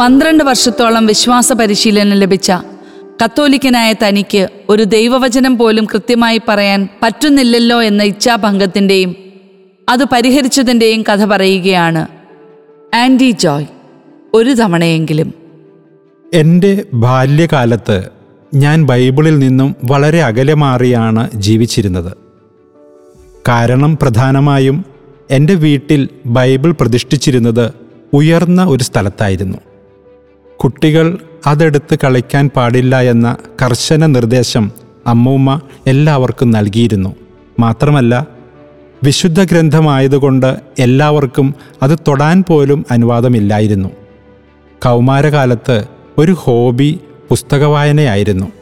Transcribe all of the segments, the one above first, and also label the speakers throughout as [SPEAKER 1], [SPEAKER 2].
[SPEAKER 1] പന്ത്രണ്ട് വർഷത്തോളം വിശ്വാസ പരിശീലനം ലഭിച്ച കത്തോലിക്കനായ തനിക്ക് ഒരു ദൈവവചനം പോലും കൃത്യമായി പറയാൻ പറ്റുന്നില്ലല്ലോ എന്ന ഇച്ഛാഭംഗത്തിന്റെയും അത് പരിഹരിച്ചതിന്റെയും കഥ പറയുകയാണ് ആൻഡി ജോയ്. ഒരു തവണയെങ്കിലും.
[SPEAKER 2] എന്റെ ബാല്യകാലത്ത് ഞാൻ ബൈബിളിൽ നിന്നും വളരെ അകലെ മാറിയാണ് ജീവിച്ചിരുന്നത്. കാരണം പ്രധാനമായും എന്റെ വീട്ടിൽ ബൈബിൾ പ്രതിഷ്ഠിച്ചിരുന്നത് ഉയർന്ന ഒരു സ്ഥലത്തായിരുന്നു. കുട്ടികൾ അതെടുത്ത് കളിക്കാൻ പാടില്ല എന്ന കർശന നിർദ്ദേശം അമ്മൂമ്മ എല്ലാവർക്കും നൽകിയിരുന്നു. മാത്രമല്ല വിശുദ്ധ ഗ്രന്ഥമായതുകൊണ്ട് എല്ലാവർക്കും അത് തൊടാൻ പോലും അനുവാദമില്ലായിരുന്നു. കൗമാരകാലത്ത് ഒരു ഹോബി പുസ്തക വായനയായിരുന്നു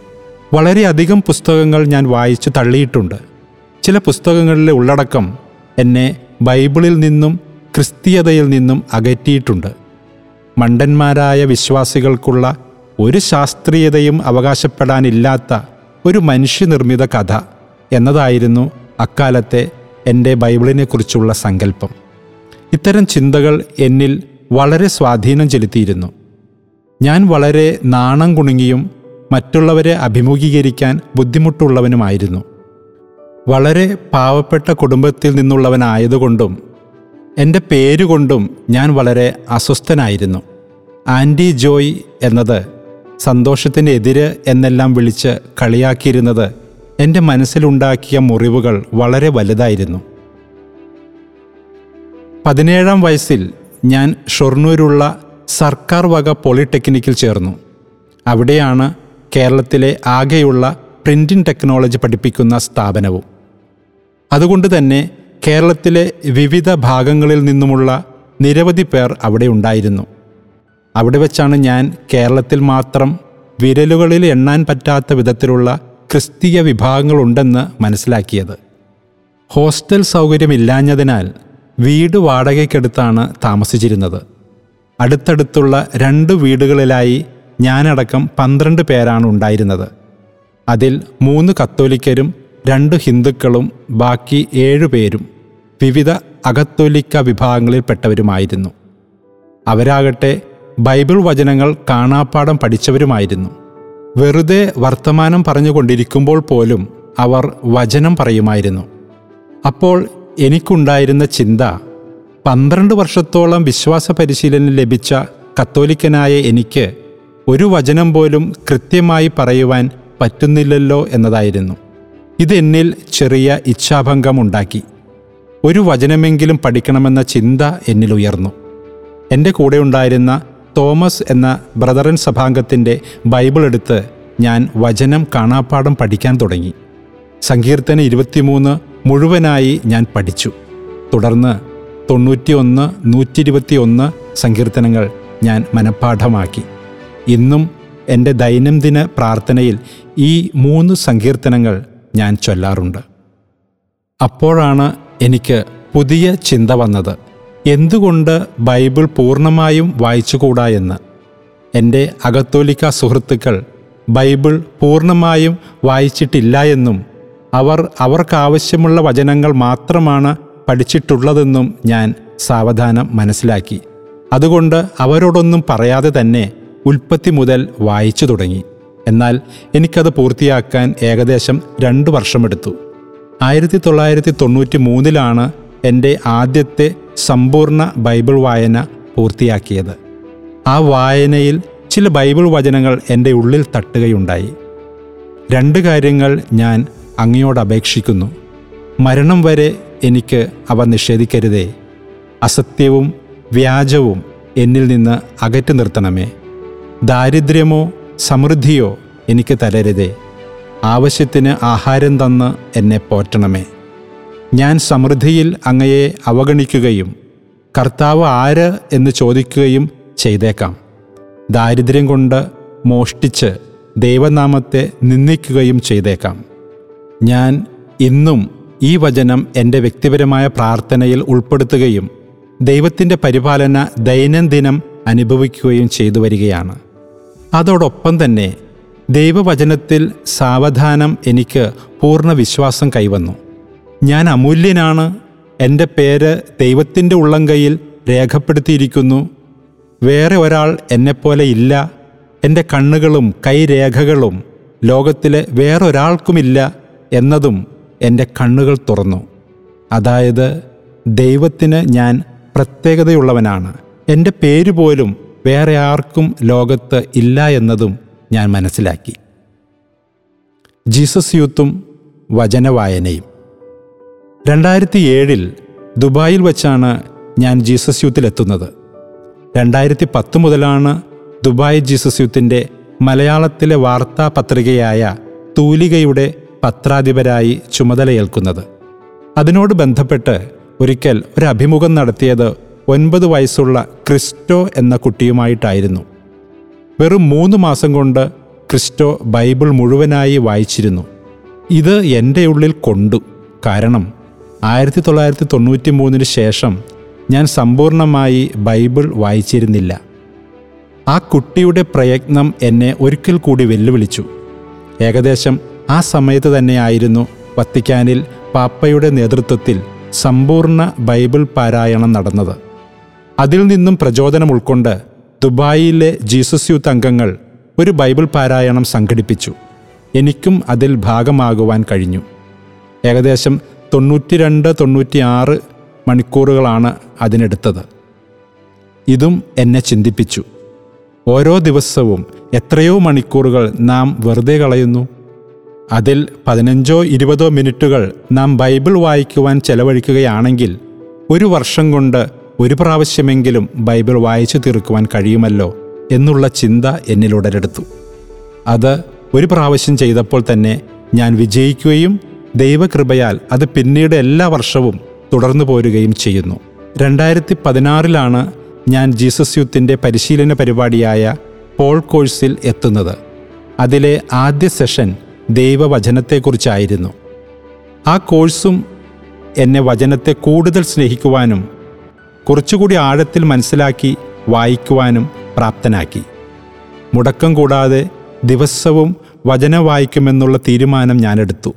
[SPEAKER 2] വളരെയധികം പുസ്തകങ്ങൾ ഞാൻ വായിച്ചു തള്ളിയിട്ടുണ്ട്. ചില പുസ്തകങ്ങളിലെ ഉള്ളടക്കം എന്നെ ബൈബിളിൽ നിന്നും ക്രിസ്തീയതയിൽ നിന്നും അകറ്റിയിട്ടുണ്ട്. മണ്ടന്മാരായ വിശ്വാസികൾക്കുള്ള ഒരു ശാസ്ത്രീയതയും അവകാശപ്പെടാനില്ലാത്ത ഒരു മനുഷ്യനിർമ്മിത കഥ എന്നതായിരുന്നു അക്കാലത്തെ എന്റെ ബൈബിളിനെക്കുറിച്ചുള്ള സങ്കല്പം. ഇത്തരം ചിന്തകൾ എന്നിൽ വളരെ സ്വാധീനം ചെലുത്തിയിരുന്നു. ഞാൻ വളരെ നാണം കുണുങ്ങിയും മറ്റുള്ളവരെ അഭിമുഖീകരിക്കാൻ ബുദ്ധിമുട്ടുള്ളവനുമായിരുന്നു. വളരെ പാവപ്പെട്ട കുടുംബത്തിൽ നിന്നുള്ളവനായതുകൊണ്ടും എന്റെ പേരുകൊണ്ടും ഞാൻ വളരെ അസ്വസ്ഥനായിരുന്നു. ആന്റി ജോയ് എന്നത് സന്തോഷത്തിന്റെ എതിര് എന്നെല്ലാം വിളിച്ച് കളിയാക്കിയിരുന്നത് എന്റെ മനസ്സിലുണ്ടാക്കിയ മുറിവുകൾ വളരെ വലുതായിരുന്നു. പതിനേഴാം വയസ്സിൽ ഞാൻ ഷൊർണൂരുള്ള സർക്കാർ വക പോളിടെക്നിക്കിൽ ചേർന്നു. അവിടെയാണ് കേരളത്തിലെ ആകെയുള്ള പ്രിന്റിംഗ് ടെക്നോളജി പഠിപ്പിക്കുന്ന സ്ഥാപനവും. അതുകൊണ്ട് തന്നെ കേരളത്തിലെ വിവിധ ഭാഗങ്ങളിൽ നിന്നുമുള്ള നിരവധി പേർ അവിടെ ഉണ്ടായിരുന്നു. അവിടെ വെച്ചാണ് ഞാൻ കേരളത്തിൽ മാത്രം വിരലുകളിൽ എണ്ണാൻ പറ്റാത്ത വിധത്തിലുള്ള ക്രിസ്തീയ വിഭാഗങ്ങളുണ്ടെന്ന് മനസ്സിലാക്കിയത്. ഹോസ്റ്റൽ സൗകര്യമില്ലാഞ്ഞതിനാൽ വീട് വാടകയ്ക്കെടുത്താണ് താമസിച്ചിരുന്നത്. അടുത്തടുത്തുള്ള രണ്ട് വീടുകളിലായി ഞാനടക്കം പന്ത്രണ്ട് പേരാണ് ഉണ്ടായിരുന്നത്. അതിൽ മൂന്ന് കത്തോലിക്കരും രണ്ട് ഹിന്ദുക്കളും ബാക്കി ഏഴുപേരും വിവിധ അകത്തോലിക്ക വിഭാഗങ്ങളിൽപ്പെട്ടവരുമായിരുന്നു. അവരാകട്ടെ ബൈബിൾ വചനങ്ങൾ കാണാപ്പാടം പഠിച്ചവരുമായിരുന്നു. വെറുതെ വർത്തമാനം പറഞ്ഞുകൊണ്ടിരിക്കുമ്പോൾ പോലും അവർ വചനം പറയുമായിരുന്നു. അപ്പോൾ എനിക്കുണ്ടായിരുന്ന ചിന്ത പന്ത്രണ്ട് വർഷത്തോളം വിശ്വാസ പരിശീലനം ലഭിച്ച കത്തോലിക്കനായ എനിക്ക് ഒരു വചനം പോലും കൃത്യമായി പറയുവാൻ പറ്റുന്നില്ലല്ലോ എന്നതായിരുന്നു. ഇതെന്നിൽ ചെറിയ ഇച്ഛാഭംഗമുണ്ടാക്കി. ഒരു വചനമെങ്കിലും പഠിക്കണമെന്ന ചിന്ത എന്നിൽ ഉയർന്നു. എന്റെ കൂടെ ഉണ്ടായിരുന്ന തോമസ് എന്ന ബ്രദറൻ സഭാംഗത്തിന്റെ ബൈബിൾ എടുത്ത് ഞാൻ വചനം കാണാപ്പാടം പഠിക്കാൻ തുടങ്ങി. സങ്കീർത്തന ഇരുപത്തിമൂന്ന് മുഴുവനായി ഞാൻ പഠിച്ചു. തുടർന്ന് തൊണ്ണൂറ്റിയൊന്ന് നൂറ്റി ഇരുപത്തിയൊന്ന് സങ്കീർത്തനങ്ങൾ ഞാൻ മനഃപ്പാഠമാക്കി. ഇന്നും എന്റെ ദൈനംദിന പ്രാർത്ഥനയിൽ ഈ മൂന്ന് സങ്കീർത്തനങ്ങൾ ഞാൻ ചൊല്ലാറുണ്ട്. അപ്പോഴാണ് എനിക്ക് പുതിയ ചിന്ത വന്നത്. എന്തുകൊണ്ട് ബൈബിൾ പൂർണമായും വായിച്ചുകൂടാ എന്ന്? എന്റെ അകത്തോലിക്ക സുഹൃത്തുക്കൾ ബൈബിൾ പൂർണമായും വായിച്ചിട്ടില്ല എന്നും അവർ അവർക്കാവശ്യമുള്ള വചനങ്ങൾ മാത്രമാണ് പഠിച്ചിട്ടുള്ളതെന്നും ഞാൻ സാവധാനം മനസ്സിലാക്കി. അതുകൊണ്ട് അവരോടൊന്നും പറയാതെ തന്നെ ഉൽപ്പത്തി മുതൽ വായിച്ചു തുടങ്ങി. എന്നാൽ എനിക്കത് പൂർത്തിയാക്കാൻ ഏകദേശം രണ്ട് വർഷമെടുത്തു. ആയിരത്തി തൊള്ളായിരത്തി തൊണ്ണൂറ്റി മൂന്നിലാണ് എന്റെ ആദ്യത്തെ സമ്പൂർണ ബൈബിൾ വായന പൂർത്തിയാക്കിയത്. ആ വായനയിൽ ചില ബൈബിൾ വചനങ്ങൾ എന്റെ ഉള്ളിൽ തട്ടുകയുണ്ടായി. രണ്ട് കാര്യങ്ങൾ ഞാൻ അങ്ങയോട് അപേക്ഷിക്കുന്നു. മരണം വരെ എനിക്ക് അവ നിഷേധിക്കരുതേ. അസത്യവും വ്യാജവും എന്നിൽ നിന്ന് അകറ്റി നിർത്തണമേ. ദാരിദ്ര്യമോ സമൃദ്ധിയോ എനിക്ക് തരരുതേ. ആവശ്യത്തിന് ആഹാരം തന്ന് എന്നെ പോറ്റണമേ. ഞാൻ സമൃദ്ധിയിൽ അങ്ങയെ അവഗണിക്കുകയും കർത്താവ് ആര് എന്ന് ചോദിക്കുകയും ചെയ്തേക്കാം. ദാരിദ്ര്യം കൊണ്ട് മോഷ്ടിച്ച് ദൈവനാമത്തെ നിന്ദിക്കുകയും ചെയ്തേക്കാം. ഞാൻ ഇന്നും ഈ വചനം എന്റെ വ്യക്തിപരമായ പ്രാർത്ഥനയിൽ ഉൾപ്പെടുത്തുകയും ദൈവത്തിന്റെ പരിപാലന ദൈനംദിനം അനുഭവിക്കുകയും ചെയ്തു വരികയാണ്. അതോടൊപ്പം തന്നെ ദൈവവചനത്തിൽ സാവധാനം എനിക്ക് പൂർണ വിശ്വാസം കൈവന്നു. ഞാൻ അമൂല്യനാണ്. എന്റെ പേര് ദൈവത്തിന്റെ ഉള്ളംകൈയിൽ രേഖപ്പെടുത്തിയിരിക്കുന്നു. വേറെ ഒരാൾ എന്നെപ്പോലെ ഇല്ല. എന്റെ കണ്ണുകളും കൈരേഖകളും ലോകത്തിലെ വേറൊരാൾക്കുമില്ല എന്നതും എന്റെ കണ്ണുകൾ തുറന്നു. അതായത് ദൈവത്തിന് ഞാൻ പ്രത്യേകതയുള്ളവനാണ്. എന്റെ പേര് പോലും വേറെ ആർക്കും ലോകത്ത് ഇല്ല എന്നതും ഞാൻ മനസ്സിലാക്കി. ജീസസ് യൂത്തും വചനവായനയും. രണ്ടായിരത്തി ഏഴിൽ ദുബായിൽ വച്ചാണ് ഞാൻ ജീസസ് യൂത്തിലെത്തുന്നത്. രണ്ടായിരത്തി പത്ത് മുതലാണ് ദുബായ് ജീസസ് യൂത്തിന്റെ മലയാളത്തിലെ വാർത്താ പത്രികയായ തൂലികയുടെ പത്രാധിപരായി ചുമതലയേൽക്കുന്നത്. അതിനോട് ബന്ധപ്പെട്ട് ഒരിക്കൽ ഒരു അഭിമുഖം നടത്തിയത് ഒൻപത് വയസ്സുള്ള ക്രിസ്റ്റോ എന്ന കുട്ടിയുമായിട്ടായിരുന്നു. വെറും മൂന്ന് മാസം കൊണ്ട് ക്രിസ്റ്റോ ബൈബിൾ മുഴുവനായി വായിച്ചിരുന്നു. ഇത് എന്റെ ഉള്ളിൽ കൊണ്ടു. കാരണം ആയിരത്തി തൊള്ളായിരത്തി തൊണ്ണൂറ്റി മൂന്നിന് ശേഷം ഞാൻ സമ്പൂർണമായി ബൈബിൾ വായിച്ചിരുന്നില്ല. ആ കുട്ടിയുടെ പ്രയത്നം എന്നെ ഒരിക്കൽ കൂടി വെല്ലുവിളിച്ചു. ഏകദേശം ആ സമയത്ത് തന്നെയായിരുന്നു വത്തിക്കാനിൽ പാപ്പയുടെ നേതൃത്വത്തിൽ സമ്പൂർണ ബൈബിൾ പാരായണം നടന്നത്. അതിൽ നിന്നും പ്രചോദനം ഉൾക്കൊണ്ട് ദുബായിലെ ജീസസ് യൂത്ത് അംഗങ്ങൾ ഒരു ബൈബിൾ പാരായണം സംഘടിപ്പിച്ചു. എനിക്കും അതിൽ ഭാഗമാകുവാൻ കഴിഞ്ഞു. ഏകദേശം തൊണ്ണൂറ്റി രണ്ട് തൊണ്ണൂറ്റിയാറ് മണിക്കൂറുകളാണ് അതിനെടുത്തത്. ഇതും എന്നെ ചിന്തിപ്പിച്ചു. ഓരോ ദിവസവും എത്രയോ മണിക്കൂറുകൾ നാം വെറുതെ കളയുന്നു. അതിൽ പതിനഞ്ചോ ഇരുപതോ മിനിറ്റുകൾ നാം ബൈബിൾ വായിക്കുവാൻ ചെലവഴിക്കുകയാണെങ്കിൽ ഒരു വർഷം കൊണ്ട് ഒരു പ്രാവശ്യമെങ്കിലും ബൈബിൾ വായിച്ചു തീർക്കുവാൻ കഴിയുമല്ലോ എന്നുള്ള ചിന്ത എന്നിൽ ഉടലെടുത്തു. അത് ഒരു പ്രാവശ്യം ചെയ്തപ്പോൾ തന്നെ ഞാൻ വിജയിക്കുകയും ദൈവകൃപയാൽ അത് പിന്നീട് എല്ലാ വർഷവും തുടർന്നു പോരുകയും ചെയ്യുന്നു. രണ്ടായിരത്തി പതിനാറിലാണ് ഞാൻ ജീസസ് യൂത്തിന്റെ പരിശീലന പരിപാടിയായ പോൾ കോഴ്സിൽ എത്തുന്നത്. അതിലെ ആദ്യ സെഷൻ ദൈവവചനത്തെക്കുറിച്ചായിരുന്നു. ആ കോഴ്സും എന്നെ വചനത്തെ കൂടുതൽ സ്നേഹിക്കുവാനും കുറച്ചുകൂടി ആഴത്തിൽ മനസ്സിലാക്കി വായിക്കുവാനും പ്രാപ്തനാക്കി. മുടക്കം കൂടാതെ ദിവസവും വചനം വായിക്കുമെന്നുള്ള തീരുമാനം ഞാനെടുത്തു.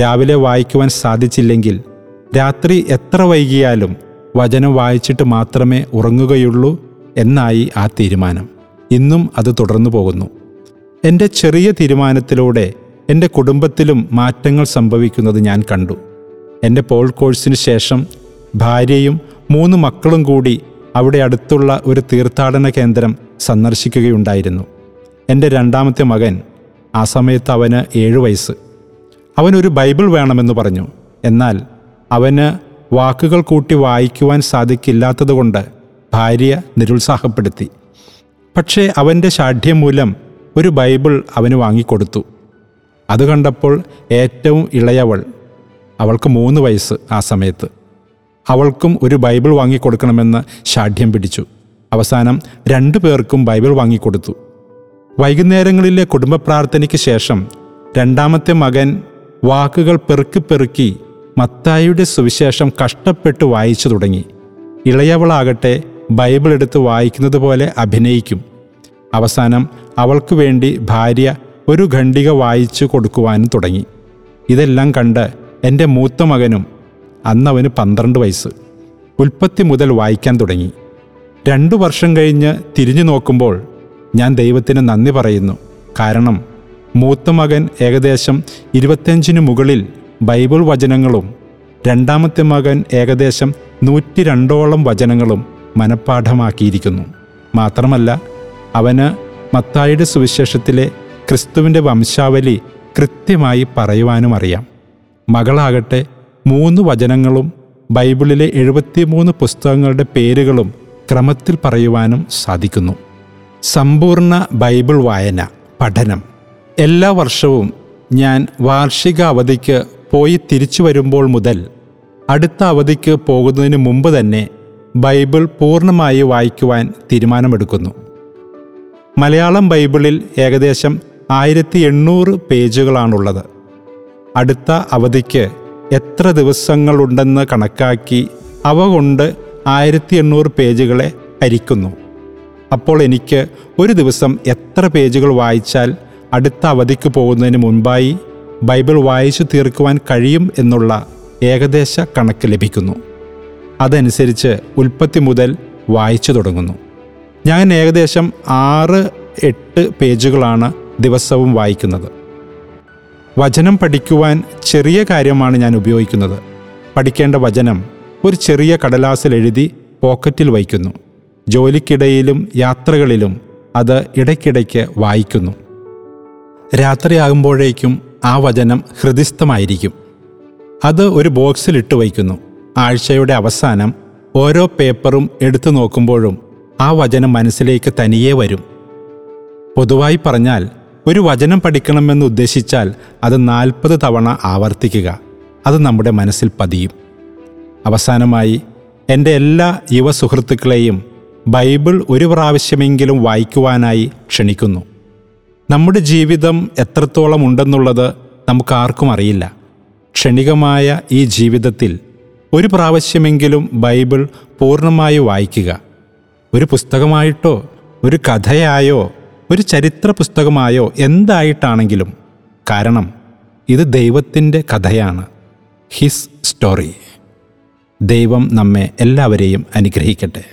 [SPEAKER 2] രാവിലെ വായിക്കുവാൻ സാധിച്ചില്ലെങ്കിൽ രാത്രി എത്ര വൈകിയാലും വചനം വായിച്ചിട്ട് മാത്രമേ ഉറങ്ങുകയുള്ളൂ എന്നായി ആ തീരുമാനം. ഇന്നും അത് തുടർന്നു പോകുന്നു. എന്റെ ചെറിയ തീരുമാനത്തിലൂടെ എന്റെ കുടുംബത്തിലും മാറ്റങ്ങൾ സംഭവിക്കുന്നത് ഞാൻ കണ്ടു. എന്റെ പോൾ കോഴ്സിന് ശേഷം ഭാര്യയും മൂന്ന് മക്കളും കൂടി അവിടെ അടുത്തുള്ള ഒരു തീർത്ഥാടന കേന്ദ്രം സന്ദർശിക്കുകയുണ്ടായിരുന്നു. എന്റെ രണ്ടാമത്തെ മകൻ ആ സമയത്ത് അവന് ഏഴു വയസ്സ്. അവനൊരു ബൈബിൾ വേണമെന്ന് പറഞ്ഞു. എന്നാൽ അവന് വാക്കുകൾ കൂട്ടി വായിക്കുവാൻ സാധിക്കില്ലാത്തതുകൊണ്ട് ഭാര്യ നിരുത്സാഹപ്പെടുത്തി. പക്ഷേ അവന്റെ ഷാഠ്യം മൂലം ഒരു ബൈബിൾ അവന് വാങ്ങിക്കൊടുത്തു. അത് കണ്ടപ്പോൾ ഏറ്റവും ഇളയവൾ അവൾക്ക് മൂന്ന് വയസ്സ് ആ സമയത്ത്. അവൾക്കും ഒരു ബൈബിൾ വാങ്ങിക്കൊടുക്കണമെന്ന് ഷാഠ്യം പിടിച്ചു. അവസാനം രണ്ടു പേർക്കും ബൈബിൾ വാങ്ങിക്കൊടുത്തു. വൈകുന്നേരങ്ങളിലെ കുടുംബ പ്രാർത്ഥനയ്ക്ക് ശേഷം രണ്ടാമത്തെ മകൻ വാക്കുകൾ പെറുക്കി പെറുക്കി മത്തായിയുടെ സുവിശേഷം കഷ്ടപ്പെട്ട് വായിച്ചു തുടങ്ങി. ഇളയവളാകട്ടെ ബൈബിൾ എടുത്ത് വായിക്കുന്നത് പോലെ അഭിനയിക്കും. അവസാനം അവൾക്ക് വേണ്ടി ഭാര്യ ഒരു ഖണ്ഡിക വായിച്ചു കൊടുക്കുവാനും തുടങ്ങി. ഇതെല്ലാം കണ്ട് എന്റെ മൂത്ത മകനും അന്നവന് പന്ത്രണ്ട് വയസ്സ്. ഉൽപ്പത്തി മുതൽ വായിക്കാൻ തുടങ്ങി. രണ്ടു വർഷം കഴിഞ്ഞ് തിരിഞ്ഞു നോക്കുമ്പോൾ ഞാൻ ദൈവത്തിന് നന്ദി പറയുന്നു. കാരണം മൂത്ത മകൻ ഏകദേശം ഇരുപത്തിയഞ്ചിനു മുകളിൽ ബൈബിൾ വചനങ്ങളും രണ്ടാമത്തെ മകൻ ഏകദേശം നൂറ്റി രണ്ടോളം വചനങ്ങളും മനഃപ്പാഠമാക്കിയിരിക്കുന്നു. മാത്രമല്ല അവന് മത്തായിയുടെ സുവിശേഷത്തിലെ ക്രിസ്തുവിന്റെ വംശാവലി കൃത്യമായി പറയുവാനും അറിയാം. മകളാകട്ടെ മൂന്ന് വചനങ്ങളും ബൈബിളിലെ എഴുപത്തിമൂന്ന് പുസ്തകങ്ങളുടെ പേരുകളും ക്രമത്തിൽ പറയുവാനും സാധിക്കുന്നു. സമ്പൂർണ ബൈബിൾ വായന പഠനം. എല്ലാ വർഷവും ഞാൻ വാർഷിക അവധിക്ക് പോയി തിരിച്ചു വരുമ്പോൾ മുതൽ അടുത്ത അവധിക്ക് പോകുന്നതിന് മുമ്പ് തന്നെ ബൈബിൾ പൂർണമായി വായിക്കുവാൻ തീരുമാനമെടുക്കുന്നു. മലയാളം ബൈബിളിൽ ഏകദേശം ആയിരത്തി എണ്ണൂറ് പേജുകളാണുള്ളത്. അടുത്ത അവധിക്ക് എത്ര ദിവസങ്ങളുണ്ടെന്ന് കണക്കാക്കി അവ കൊണ്ട് ആയിരത്തി എണ്ണൂറ് പേജുകളെ ഹരിക്കുന്നു അപ്പോൾ എനിക്ക് ഒരു ദിവസം എത്ര പേജുകൾ വായിച്ചാൽ അടുത്ത അവധിക്ക് പോകുന്നതിന് മുൻപായി ബൈബിൾ വായിച്ചു തീർക്കുവാൻ കഴിയും എന്നുള്ള ഏകദേശ കണക്ക് ലഭിക്കുന്നു. അതനുസരിച്ച് ഉൽപ്പത്തി മുതൽ വായിച്ചു തുടങ്ങുന്നു. ഞാൻ ഏകദേശം ആറ് എട്ട് പേജുകളാണ് ദിവസവും വായിക്കുന്നത്. വചനം പഠിക്കുവാൻ ചെറിയ കാര്യമാണ് ഞാൻ ഉപയോഗിക്കുന്നത്. പഠിക്കേണ്ട വചനം ഒരു ചെറിയ കടലാസിൽ എഴുതി പോക്കറ്റിൽ വയ്ക്കുന്നു. ജോലിക്കിടയിലും യാത്രകളിലും അത് ഇടയ്ക്കിടയ്ക്ക് വായിക്കുന്നു. രാത്രിയാകുമ്പോഴേക്കും ആ വചനം ഹൃദിസ്ഥമായിരിക്കും. അത് ഒരു ബോക്സിൽ ഇട്ട് വയ്ക്കുന്നു. ആഴ്ചയുടെ അവസാനം ഓരോ പേപ്പറും എടുത്തു നോക്കുമ്പോഴും ആ വചനം മനസ്സിലേക്ക് തനിയേ വരും. പൊതുവായി പറഞ്ഞാൽ ഒരു വചനം പഠിക്കണമെന്ന് ഉദ്ദേശിച്ചാൽ അത് നാൽപ്പത് തവണ ആവർത്തിക്കുക. അത് നമ്മുടെ മനസ്സിൽ പതിയും. അവസാനമായി എന്റെ എല്ലാ യുവ സുഹൃത്തുക്കളെയും ബൈബിൾ ഒരു പ്രാവശ്യമെങ്കിലും വായിക്കുവാനായി ക്ഷണിക്കുന്നു. നമ്മുടെ ജീവിതം എത്രത്തോളം ഉണ്ടെന്നുള്ളത് നമുക്കാർക്കും അറിയില്ല. ക്ഷണികമായ ഈ ജീവിതത്തിൽ ഒരു പ്രാവശ്യമെങ്കിലും ബൈബിൾ പൂർണമായി വായിക്കുക. ഒരു പുസ്തകമായിട്ടോ ഒരു കഥയായോ ഒരു ചരിത്ര പുസ്തകമായോ എന്തായിട്ടാണെങ്കിലും കാരണം ഇത് ദൈവത്തിന്റെ കഥയാണ്. ഹിസ് സ്റ്റോറി ദൈവം നമ്മെ എല്ലാവരെയും അനുഗ്രഹിക്കട്ടെ.